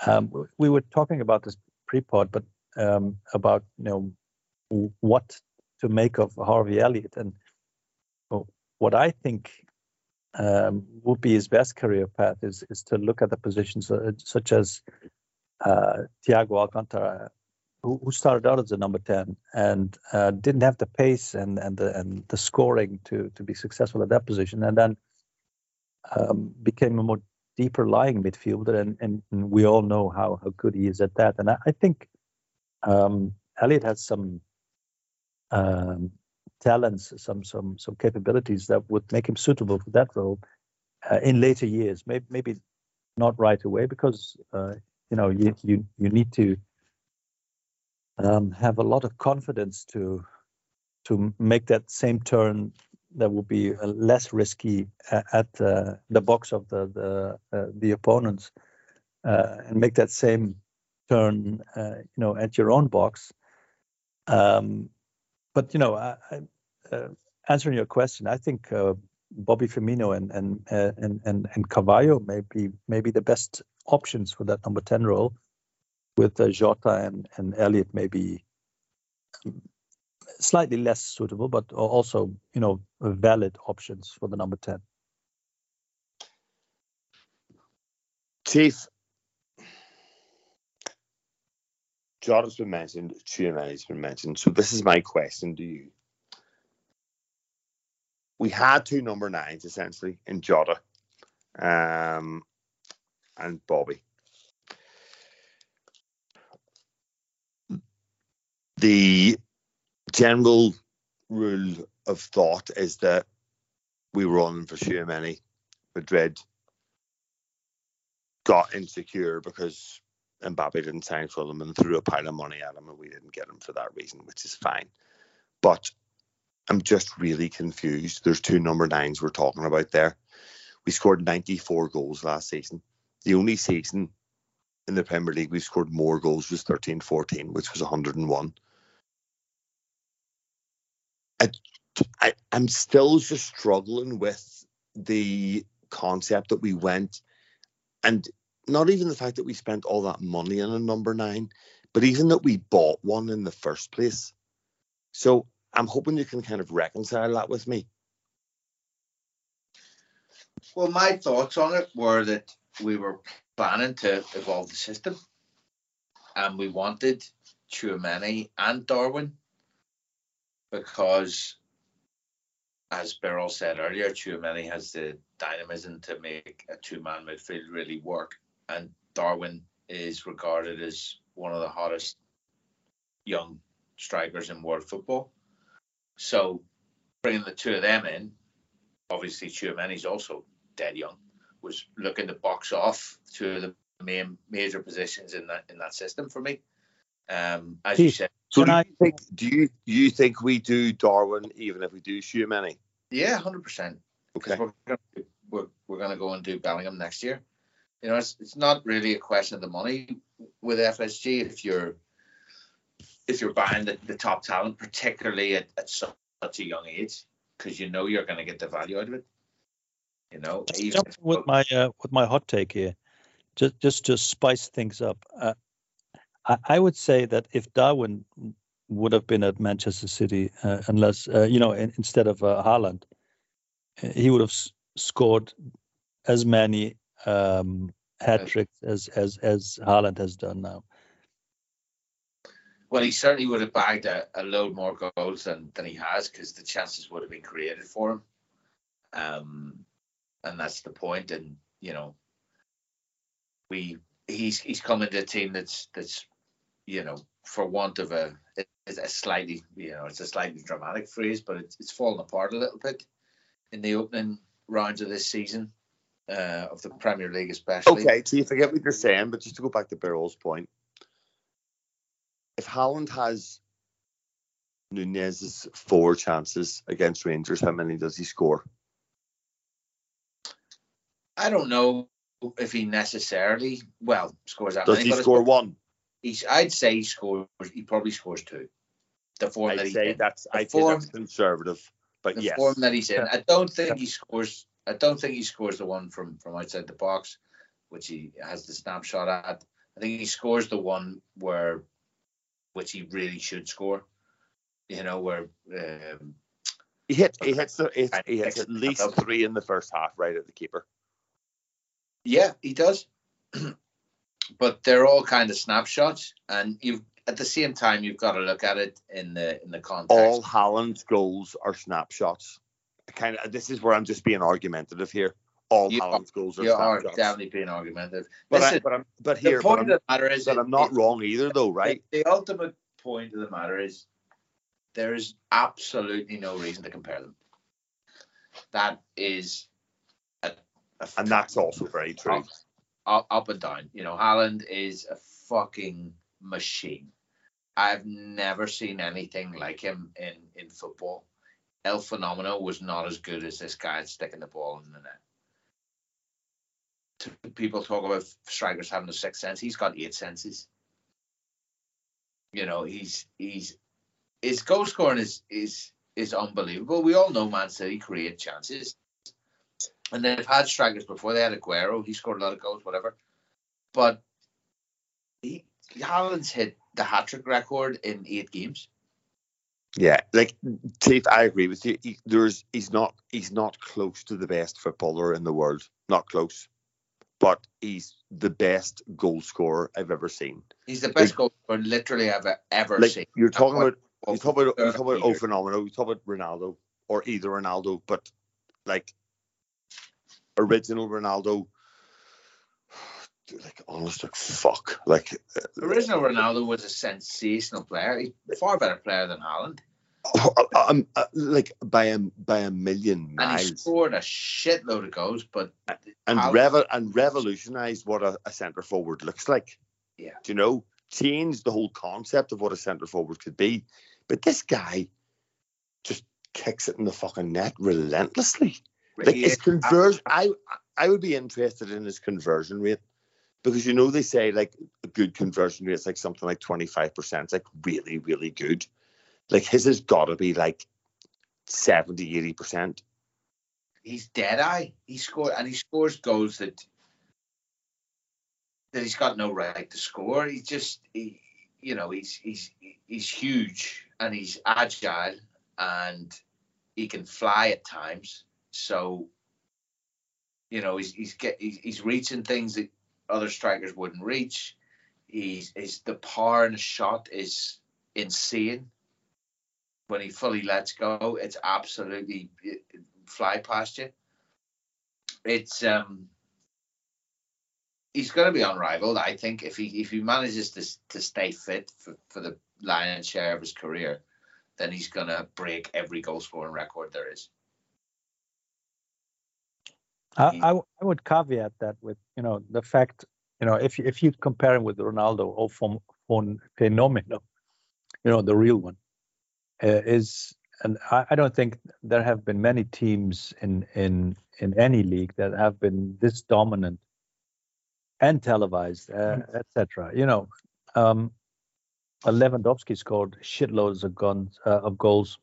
Um, we were talking about this pre-pod, but um, about you know what to make of Harvey Elliott and what I think um, would be his best career path is is to look at the positions uh, such as uh, Thiago Alcantara, who, started out as a number ten and uh, didn't have the pace and and the and the scoring to to be successful at that position, and then um, became a more deeper lying midfielder, and, and, and we all know how how good he is at that. And I, I think um, Elliott has some um, talents, some some some capabilities that would make him suitable for that role uh, in later years. Maybe maybe not right away because uh, you know you you you need to um, have a lot of confidence to to make that same turn that would be uh, less risky at uh, the box of the the uh, the opponents uh, and make that same turn, uh, you know, at your own box. Um, but you know, I, I, uh, answering your question, I think Bobby Firmino and and and and and Carvalho may be maybe the best options for that number ten role, with uh, Jota and and Elliott maybe um, slightly less suitable, but also you know valid options for the number ten. Chief, Jota's been mentioned, Tchouameni's been mentioned. So this is my question to you. We had two number nines essentially in Jota um, and Bobby. The general rule of thought is that we were on for Tchouameni. Madrid got insecure because Mbappe didn't sign for them and threw a pile of money at him, and we didn't get him for that reason, which is fine. But I'm just really confused. There's two number nines we're talking about there. We scored 94 goals last season. The only season in the Premier League we scored more goals was 13 14, which was 101. I, I'm still just struggling with the concept that we went and not even the fact that we spent all that money on a number nine, but even that we bought one in the first place. So I'm hoping you can kind of reconcile that with me. Well, my thoughts on it were that we were planning to evolve the system, and we wanted Tchouameni and Darwin because, as Beryl said earlier, Tchouameni has the dynamism to make a two-man midfield really work and Darwin is regarded as one of the hottest young strikers in world football. So bringing the two of them in, obviously Tchouameni's also dead young, was looking to box off two of the main major positions in that in that system for me. Um, as you said. So do you, think, do you you think we do Darwin even if we do Tchouameni? Yeah, hundred percent. Okay. We're gonna, we're, we're gonna go and do Bellingham next year you know, it's, it's not really a question of the money with FSG if you're if you're buying the, the top talent, particularly at, at such a young age, because you know you're going to get the value out of it. You know, just with my uh, with my hot take here, just just to spice things up, uh, I, I would say that if Darwin would have been at Manchester City uh, unless uh, you know in, instead of uh, Haaland, he would have s- scored as many um, hat tricks as as as Haaland has done now. Well, he certainly would have bagged a, a load more goals than, than he has because the chances would have been created for him. Um, and that's the point. And you know, we he's he's come into a team that's that's you know for want of a it's a slightly you know it's a slightly dramatic phrase, but it's it's fallen apart a little bit in the opening rounds of this season uh, of the Premier League, especially. Okay, so you forget what you're saying, but just to go back to Barrow's point, if Haaland has Nunez's four chances against Rangers, how many does he score? I don't know if he necessarily well scores that Does many. he but score one? He's, I'd say he scores. He probably scores two. The form that I'd he say did. that's The I'd say that's conservative, but the yes, form that he's in. I don't think he scores. I don't think he scores the one from from outside the box, which he has the snapshot at. I think he scores the one where, which he really should score. You know where. Um, he hits he hits the, he he hits at least three in the first half, right at the keeper. yeah, he does. but they're all kind of snapshots, and you've at the same time you've got to look at it in the in the context. All Haaland's goals are snapshots. Kind of. This is where I'm just being argumentative here. All You are- goals are you are definitely being argumentative. but, I, but I'm but the here, but point I'm, of the matter is, that I'm not it- wrong either, though, right? The, the ultimate point of the matter is there is absolutely no reason to compare them. That is a, a And that's also very true. Up, up, and down. You know, Haaland is a fucking machine. I've never seen anything like him in, in football. El Fenomeno was not as good as this guy at sticking the ball in the net. People talk about strikers having a sixth sense. He's got eight senses. You know, he's he's his goal scoring is is is unbelievable. We all know Man City create chances. And they've had strikers before. They had Aguero. He scored a lot of goals, whatever. But he Haaland's hit the hat trick record in eight games. Yeah, like Steve, I agree with you. He, there's he's not he's not close to the best footballer in the world. Not close, but he's the best goal scorer I've ever seen. He's the best goal scorer literally I've ever Like seen. you're talking about, you talk about, you talk about Years. O phenomenal. You talk about Ronaldo or either Ronaldo, but like original Ronaldo. dude, Like honest like fuck, like uh, Original Ronaldo was a sensational player. He's far better player than Haaland. um, uh, like by a by a million miles And he scored a shitload of goals, but and Haaland- revo- and revolutionized what a, a centre forward looks like. Yeah. Do you know? Changed the whole concept of what a centre forward could be. But this guy just kicks it in the fucking net relentlessly. Like he his conversion, I I would be interested in his conversion rate because you know they say like a good conversion rate is like something like twenty five percent. It's like really really good. Like his has got to be like 70 80 percent. he's dead eye. He scored and he scores goals that that he's got no right to score. He just he, you know he's he's he's huge and he's agile and he can fly at times. So you know he's he's get he's, he's reaching things that other strikers wouldn't reach. He's the power in the shot is insane. When he fully lets go, it's absolutely it fly past you. It's um he's going to be unrivaled. I think if he if he manages to to stay fit for, for the lion's share of his career, then he's going to break every goal scoring record there is. I, I, would caveat that with you know the fact you know if you- if you compare him with Ronaldo or from from Fenomeno, you know the real one uh, is and I, I don't think there have been many teams in in in any league that have been this dominant and televised, uh, etc. You know, um, Lewandowski scored shitloads of guns uh, of goals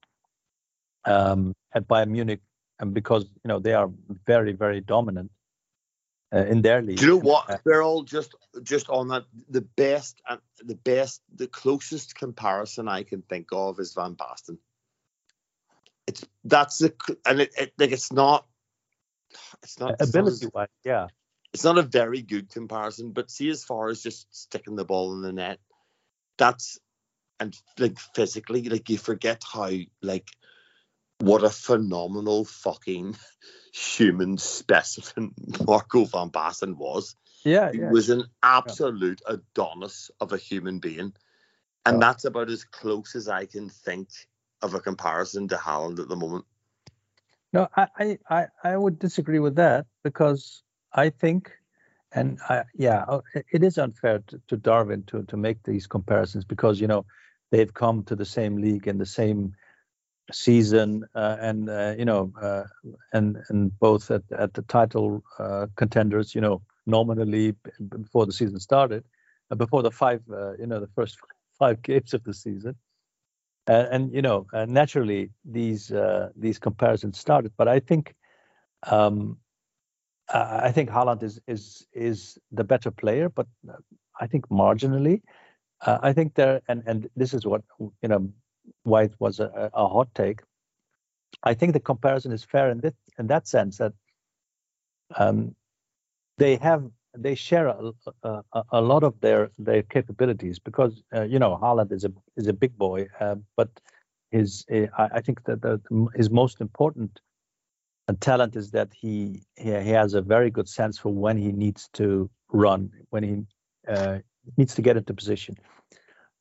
um, at Bayern Munich, and because you know they are very very dominant, uh, in their league. Do you know Uh, what? They're all just just on that. The best and the best, the closest comparison I can think of is Van Basten. It's that's the and it, it like it's not. It's not ability wise, yeah. it's not a very good comparison, but see, as far as just sticking the ball in the net, that's and like physically, like you forget how like what a phenomenal fucking human specimen Marco van Basten was. Yeah, He yeah. was an absolute Adonis of a human being, and Yeah. that's about as close as I can think of a comparison to Haaland at the moment. No, I, I, I, would disagree with that because I think, and I, yeah, uh, it- is unfair to, to Darwin to to make these comparisons because you know they've come to the same league in the same season uh, and uh, you know uh, and and both at at the title uh, contenders, you know, nominally before the season started, uh, before the five, uh, you know, the first five games of the season. And you know naturally these these comparisons started but i think um i think Haaland is is is the better player but i think marginally. I think there and and this is what you know why it was a, a hot take i think the comparison is fair in that in that sense that um they have they share a, a, a- lot of their their capabilities because uh, you know Haaland is a is a big boy, uh, but his uh, I, think that the, his most important talent is that he, he he has a very good sense for when he needs to run, when he uh, needs to get into position.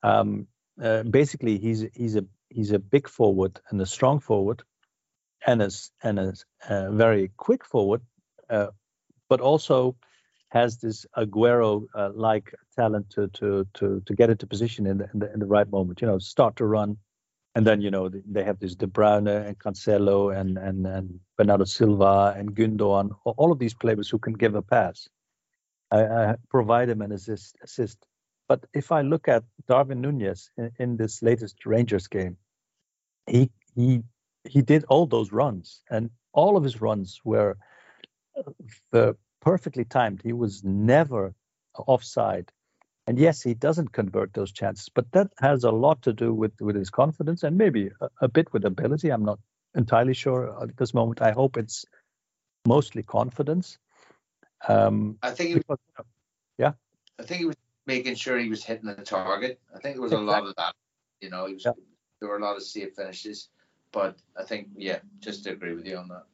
Um, uh, basically, he's he's a he's a big forward and a strong forward, and a and a uh, very quick forward, uh, but also has this Aguero-like talent to to to to get into position in the, in the in the right moment. You know, start to run, and then you know they have this De Bruyne and Cancelo and and and Bernardo Silva and Gundogan, a- all of these players who can give a pass, provide him an assist assist. But if I look at Darwin Nunez in, in this latest Rangers game, he he he did all those runs, and all of his runs were uh, the perfectly timed. He was never offside. And yes, he doesn't convert those chances, but that has a lot to do with, with his confidence and maybe a, a bit with ability. I'm not entirely sure at this moment. I hope it's mostly confidence. Um, I think he was, because, I think he was making sure he was hitting the target. I think there was a lot of that. You know, he was Yeah. there were a lot of safe finishes, but I think yeah, just to agree with you on that.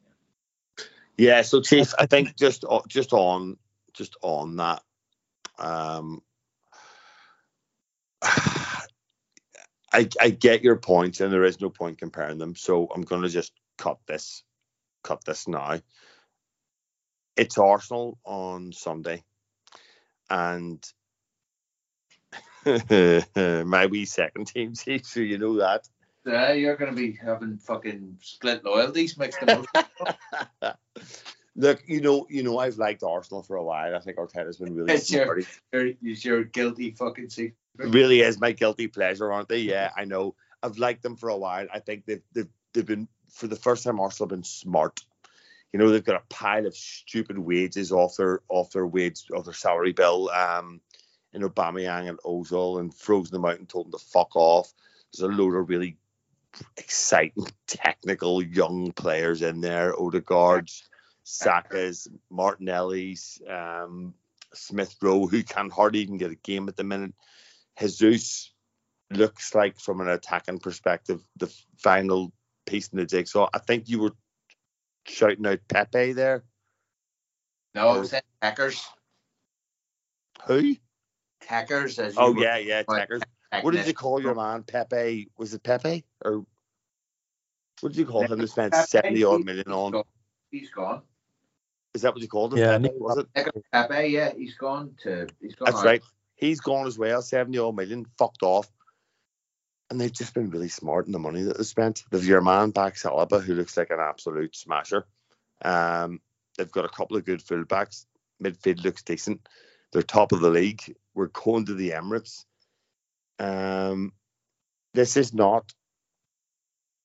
Yeah, so Chief, I think just just on just on that, um, I I get your point, and there is no point comparing them. So I'm going to just cut this, cut this now. It's Arsenal on Sunday, and my wee second team, Chief. So you know that. Yeah, you're going to be having fucking split loyalties mixed up. Look, you know, you know, I've liked Arsenal for a while. I think Arteta's been really It's your- smart. You're, you're guilty fucking secret. It really is my guilty pleasure, aren't they? Yeah, I know. I've liked them for a while. I think they've they've, they've been for the first time Arsenal have been smart. You know, they've got a pile of stupid wages off their off their wage off their salary bill. Um, in Aubameyang and Ozil and frozen them out and told them to fuck off. There's a load of really exciting, technical young players in there. Odegaard's, Saka's, Martinelli's, um, Smith Rowe, who can hardly even get a game at the minute. Jesus looks like, from an attacking perspective, the final piece in the jigsaw. I think you were shouting out Pepe there. No, it was. Who? Hackers, as you Oh were yeah, yeah, Right. Tackers. What did you call your man, Pepe? Was it Pepe or what did you call him? Who spent Pepe, seventy odd million on? gone. He's gone. Is that what you called him? Yeah, Pepe, Nick- was it? Nicolas Pepe, yeah, he's gone to. He's gone. That's out. right. He's gone as well, 70 odd million, fucked off. And they've just been really smart in the money that they spent. They've your man back Saliba, who looks like an absolute smasher. Um, they've got a couple of good fullbacks. Midfield looks decent. They're top of the league. We're going to the Emirates. Um, this is not,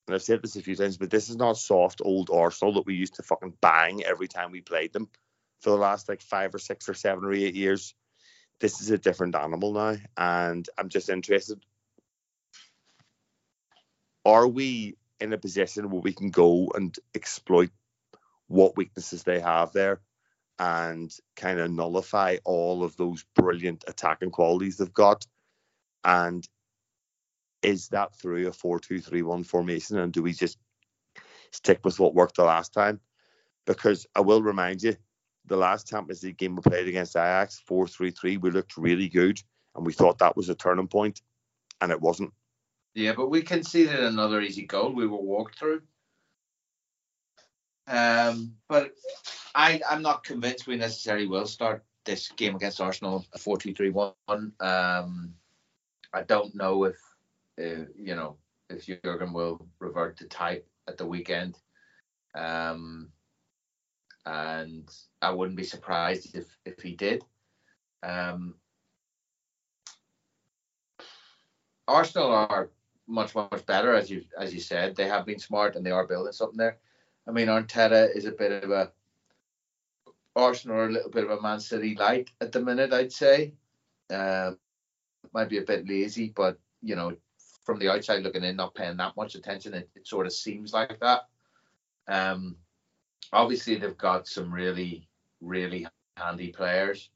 and I've said this a few times, but this is not soft old Arsenal that we used to fucking bang every time we played them for the last like five or six or seven or eight years. This is a different animal now, and I'm just interested. Are we in a position where we can go and exploit what weaknesses they have there and kind of nullify all of those brilliant attacking qualities they've got? And is that through a 4 2 3 1 formation? And do we just stick with what worked the last time? Because I will remind you, the last Champions League game we played against Ajax, 4 3 3, we looked really good and we thought that was a turning point, and it wasn't. Yeah, but we conceded another easy goal. We were walked through. Um, but I, I'm not convinced we necessarily will start this game against Arsenal 4 2 3 1. Um, I don't know if, you know, if Jurgen will revert to type at the weekend. Um, and I wouldn't be surprised if if he did. Um, Arsenal are much much better as you as you said. They have been smart and they are building something there. I mean, Arteta is a bit of a Arsenal are a little bit of a Man City light at the minute. I'd say um, might be a bit lazy, but you know, from the outside looking in, not paying that much attention, it, it sort of seems like that. Um, obviously they've got some really, really handy players.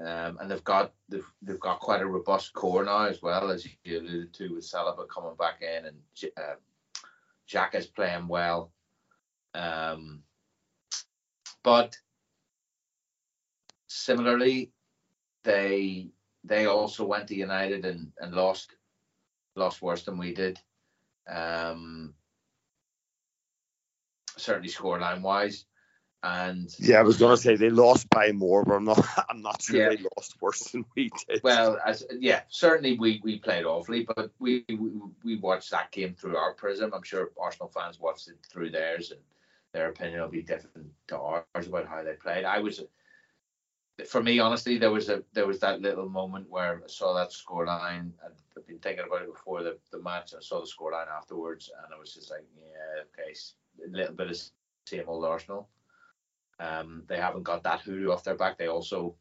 Um, and they've got they've, they've got quite a robust core now as well, as you alluded to with Saliba coming back in and uh, Xhaka's playing well. Um, but similarly, they they also went to United and, and lost lost worse than we did. Um, certainly scoreline wise. And yeah, I was going to say they lost by more, but I'm not. I'm not sure yeah. they lost worse than we did. Well, as yeah, certainly we we played awfully, but we, we we watched that game through our prism. I'm sure Arsenal fans watched it through theirs, and their opinion will be different to ours about how they played. I was, for me, honestly, there was a there was that little moment where I saw that scoreline. I'd been thinking about it before the, the match. I saw the scoreline afterwards, and I was just like, yeah, okay, a little bit of same old Arsenal. Um, they haven't got that hoodoo off their back. They also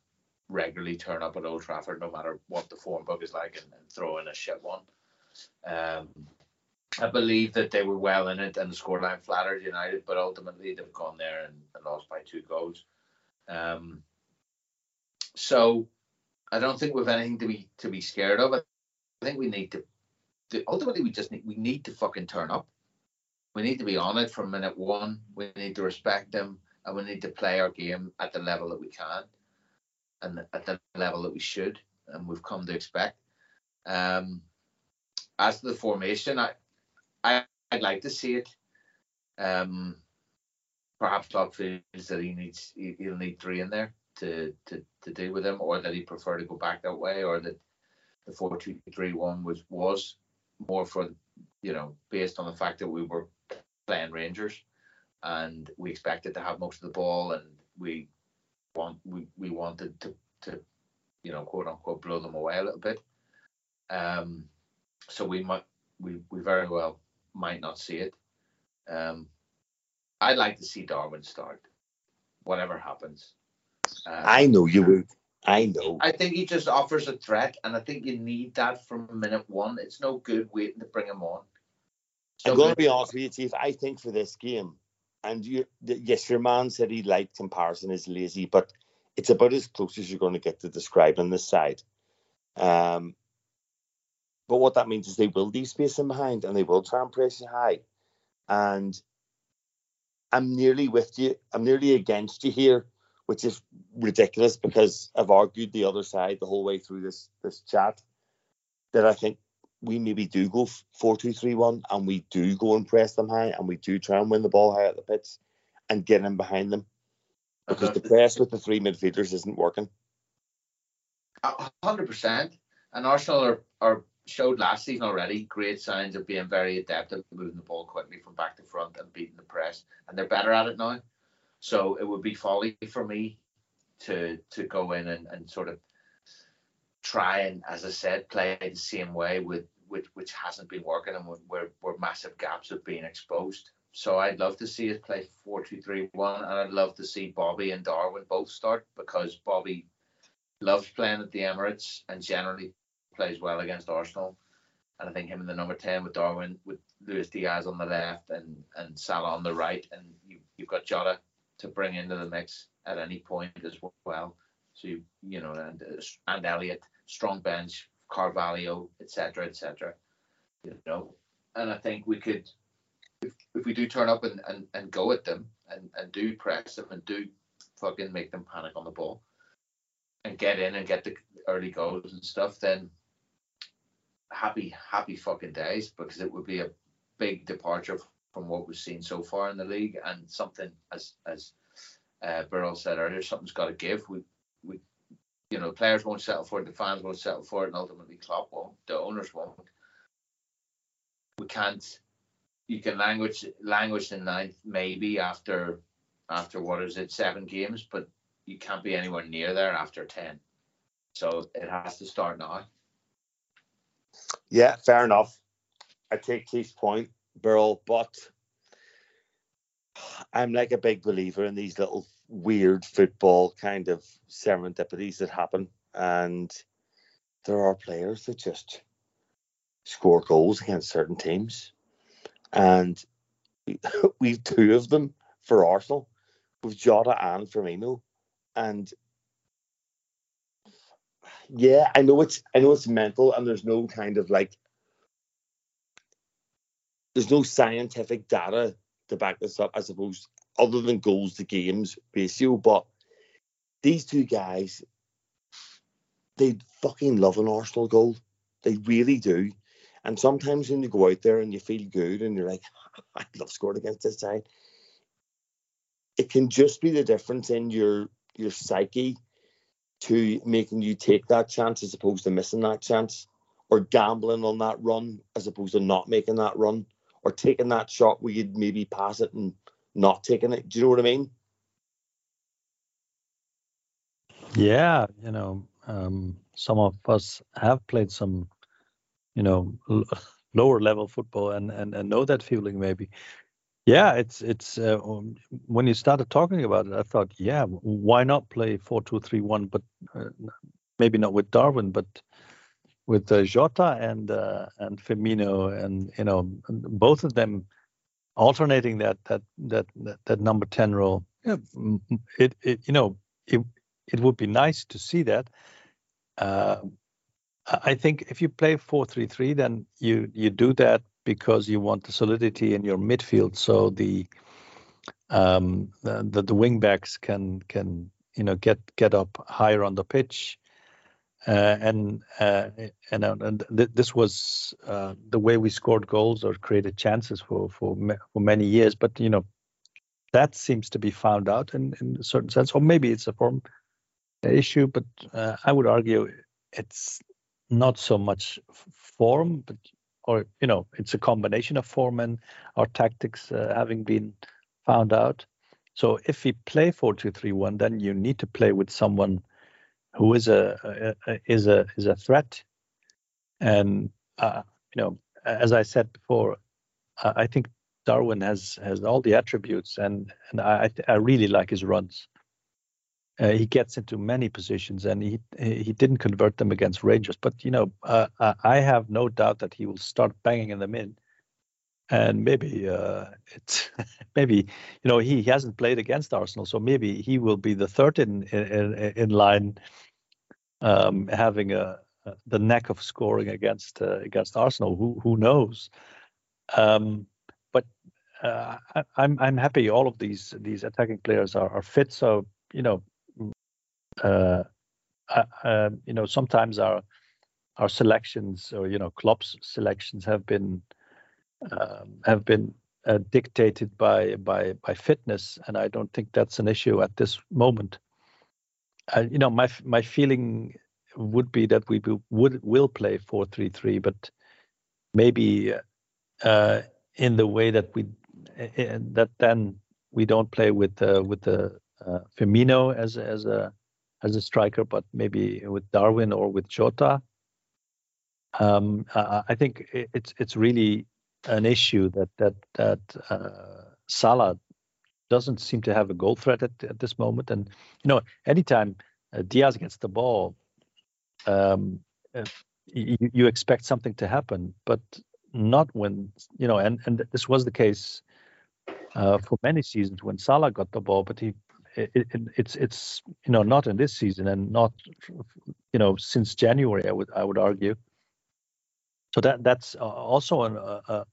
regularly turn up at Old Trafford, no matter what the form book is like, and, and throw in a shit one. Um, I believe that they were well in it, and the scoreline flattered United, but ultimately they've gone there and, and lost by two goals. Um, so I don't think we've anything to be to be scared of. I think we need to, to ultimately we just need we need to fucking turn up we need to be on it from minute one. We need to respect them, and we need to play our game at the level that we can, and at the level that we should, and we've come to expect. Um, as to the formation, I, I I'd like to see it. Um, perhaps Klopp feels that he needs he, will need three in there to to to deal with him, or that he prefer to go back that way, or that the four two three one was was more for you know based on the fact that we were playing Rangers, and we expected to have most of the ball, and we want we, we wanted to to you know quote unquote blow them away a little bit. Um, so we might we we very well might not see it. Um, I'd like to see Darwin start, whatever happens. Um, I know you would. I know. I think he just offers a threat, and I think you need that from minute one. It's no good waiting to bring him on. I'm going to be honest with you, Chief. I think for this game, and you, yes, your man said he liked comparison is lazy, but it's about as close as you're going to get to describing this side. Um, but what that means is they will leave space in behind and they will try and press you high. And I'm nearly with you. I'm nearly against you here, which is ridiculous because I've argued the other side the whole way through this this chat. That I think we maybe do go four two three one and we do go and press them high and we do try and win the ball high at the pitch and get in behind them because uh-huh. the press with the three midfielders isn't working. hundred percent. And Arsenal are, are showed last season already great signs of being very adept at moving the ball quickly from back to front and beating the press, and they're better at it now. So it would be folly for me to to go in and, and sort of try and, as I said, play the same way with which which hasn't been working and where where massive gaps have been exposed. so I'd love to see us play 4 2 3 1, and I'd love to see Bobby and Darwin both start because Bobby loves playing at the Emirates and generally plays well against Arsenal. And I think him in the number 10 with Darwin, with Luis Diaz on the left and, and Salah on the right, and you, you've got Jota to bring into the mix at any point as well. So, you, you know, and, and Elliott, strong bench, Carvalho, etc., etc. You know, and I think we could if, if we do turn up and, and, and go at them and, and do press them and do fucking make them panic on the ball and get in and get the early goals and stuff, then happy, happy fucking days because it would be a big departure from what we've seen so far in the league and something as as uh, Burrell said earlier, something's got to give. We we you know players won't settle for it, the fans won't settle for it, and ultimately Klopp won't, the owners won't. We can't you can language language in ninth maybe after after what is it seven games, but you can't be anywhere near there after ten. So it has to start now. Yeah, fair enough. I take Keith's point, Burl, but I'm like a big believer in these little weird football kind of serendipities that happen. And there are players that just score goals against certain teams and we've two of them for Arsenal with Jota and Firmino, and yeah, I know it's I know it's mental, and there's no kind of like there's no scientific data to back this up, I suppose, other than goals to games ratio. But these two guys, they fucking love an Arsenal goal. They really do. And sometimes when you go out there and you feel good and you're like, I love scoring against this side, it can just be the difference in your your psyche to making you take that chance as opposed to missing that chance, or gambling on that run as opposed to not making that run, or taking that shot where you'd maybe pass it and not taking it. Do you know what I mean? Yeah, you know, um, some of us have played some you know l- lower level football and, and and know that feeling maybe yeah it's it's uh, um, when you started talking about it i thought yeah why not play 4-2-3-1 but uh, maybe not with darwin but with uh, jota and uh, and Firmino and you know both of them alternating that that that that, that number 10 role. Yeah, it, it you know it it would be nice to see that. Uh, I think if you play 4-3-3, then you you do that because you want the solidity in your midfield, so the um, the, the wing backs can can you know get get up higher on the pitch, uh, and uh, and, uh, and th- this was uh, the way we scored goals or created chances for for for many years. But you know that seems to be found out in in a certain sense, or maybe it's a form issue. But uh, I would argue it's not so much form, but or you know, it's a combination of form and our tactics uh, having been found out. So if we play four two three one, then you need to play with someone who is a, a, a is a is a threat. And uh, you know, as I said before, I think Darwin has has all the attributes, and and I I really like his runs. Uh, he gets into many positions and he he didn't convert them against Rangers. But you know, uh, I have no doubt that he will start banging them in, and maybe uh, it's maybe you know he, he hasn't played against Arsenal, so maybe he will be the third in in, in line, um, having a, a, the knack of scoring against uh, against Arsenal. Who who knows? Um, but uh, I, I'm I'm happy all of these these attacking players are, are fit. So you know uh, uh, um, you know, sometimes our our selections or you know, Klopp's selections have been um, have been uh, dictated by by by fitness, and I don't think that's an issue at this moment. Uh, you know, my my feeling would be that we would will play four three three, but maybe uh, in the way that we that then we don't play with uh, with the uh, Firmino as as a as a striker, but maybe with Darwin or with Jota. Um, I think it's it's really an issue that that that uh, Salah doesn't seem to have a goal threat at, at this moment. And you know, anytime uh, Diaz gets the ball, um, uh, you, you, expect something to happen, but not when you know. And and this was the case uh, for many seasons when Salah got the ball, but he. It, it, it's it's you know not in this season and not you know since January I would I would argue. So that that's also an, uh,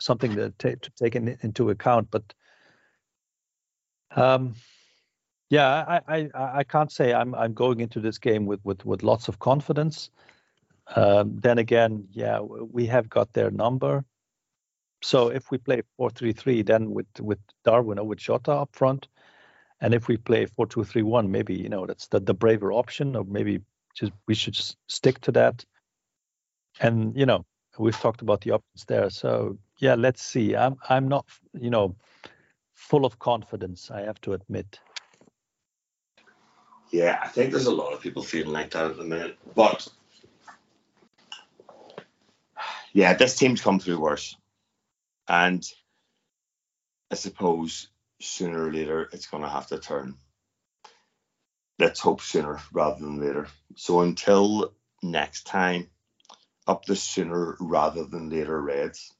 something that to take in, into account. But um, yeah, I, I I can't say I'm I'm going into this game with with with lots of confidence. Um, then again, yeah, we have got their number. So if we play 4-3-3, then with with Darwin or with Jota up front, and if we play 4-2-3-1, maybe you know that's the, the braver option, or maybe just we should just stick to that. And you know, we've talked about the options there. So yeah, let's see. I'm I'm not you know full of confidence. I have to admit. Yeah, I think there's a lot of people feeling like that at the minute. But yeah, this team's come through worse, and I suppose sooner or later it's going to have to turn. Let's hope sooner rather than later. So until next time, up the sooner rather than later Reds.